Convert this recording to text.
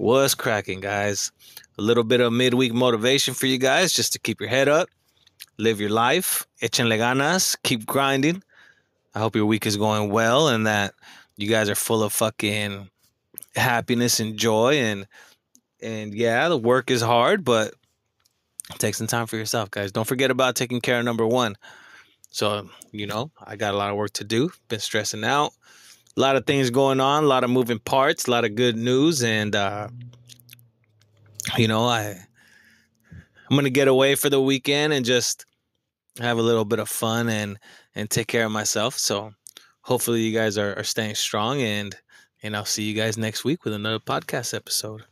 What's cracking, guys? A little bit of midweek motivation for you guys just to keep your head up, live your life, echenle ganas, keep grinding. I hope your week is going well and that you guys are full of fucking happiness and joy and and yeah, the work is hard, but take some time for yourself, guys. Don't forget about taking care of number one. So, you know, I got a lot of work to do. Been stressing out a lot of things going on, a lot of moving parts, a lot of good news, and uh, you know, I I'm gonna get away for the weekend and just have a little bit of fun and and take care of myself. So hopefully you guys are, are staying strong and and I'll see you guys next week with another podcast episode.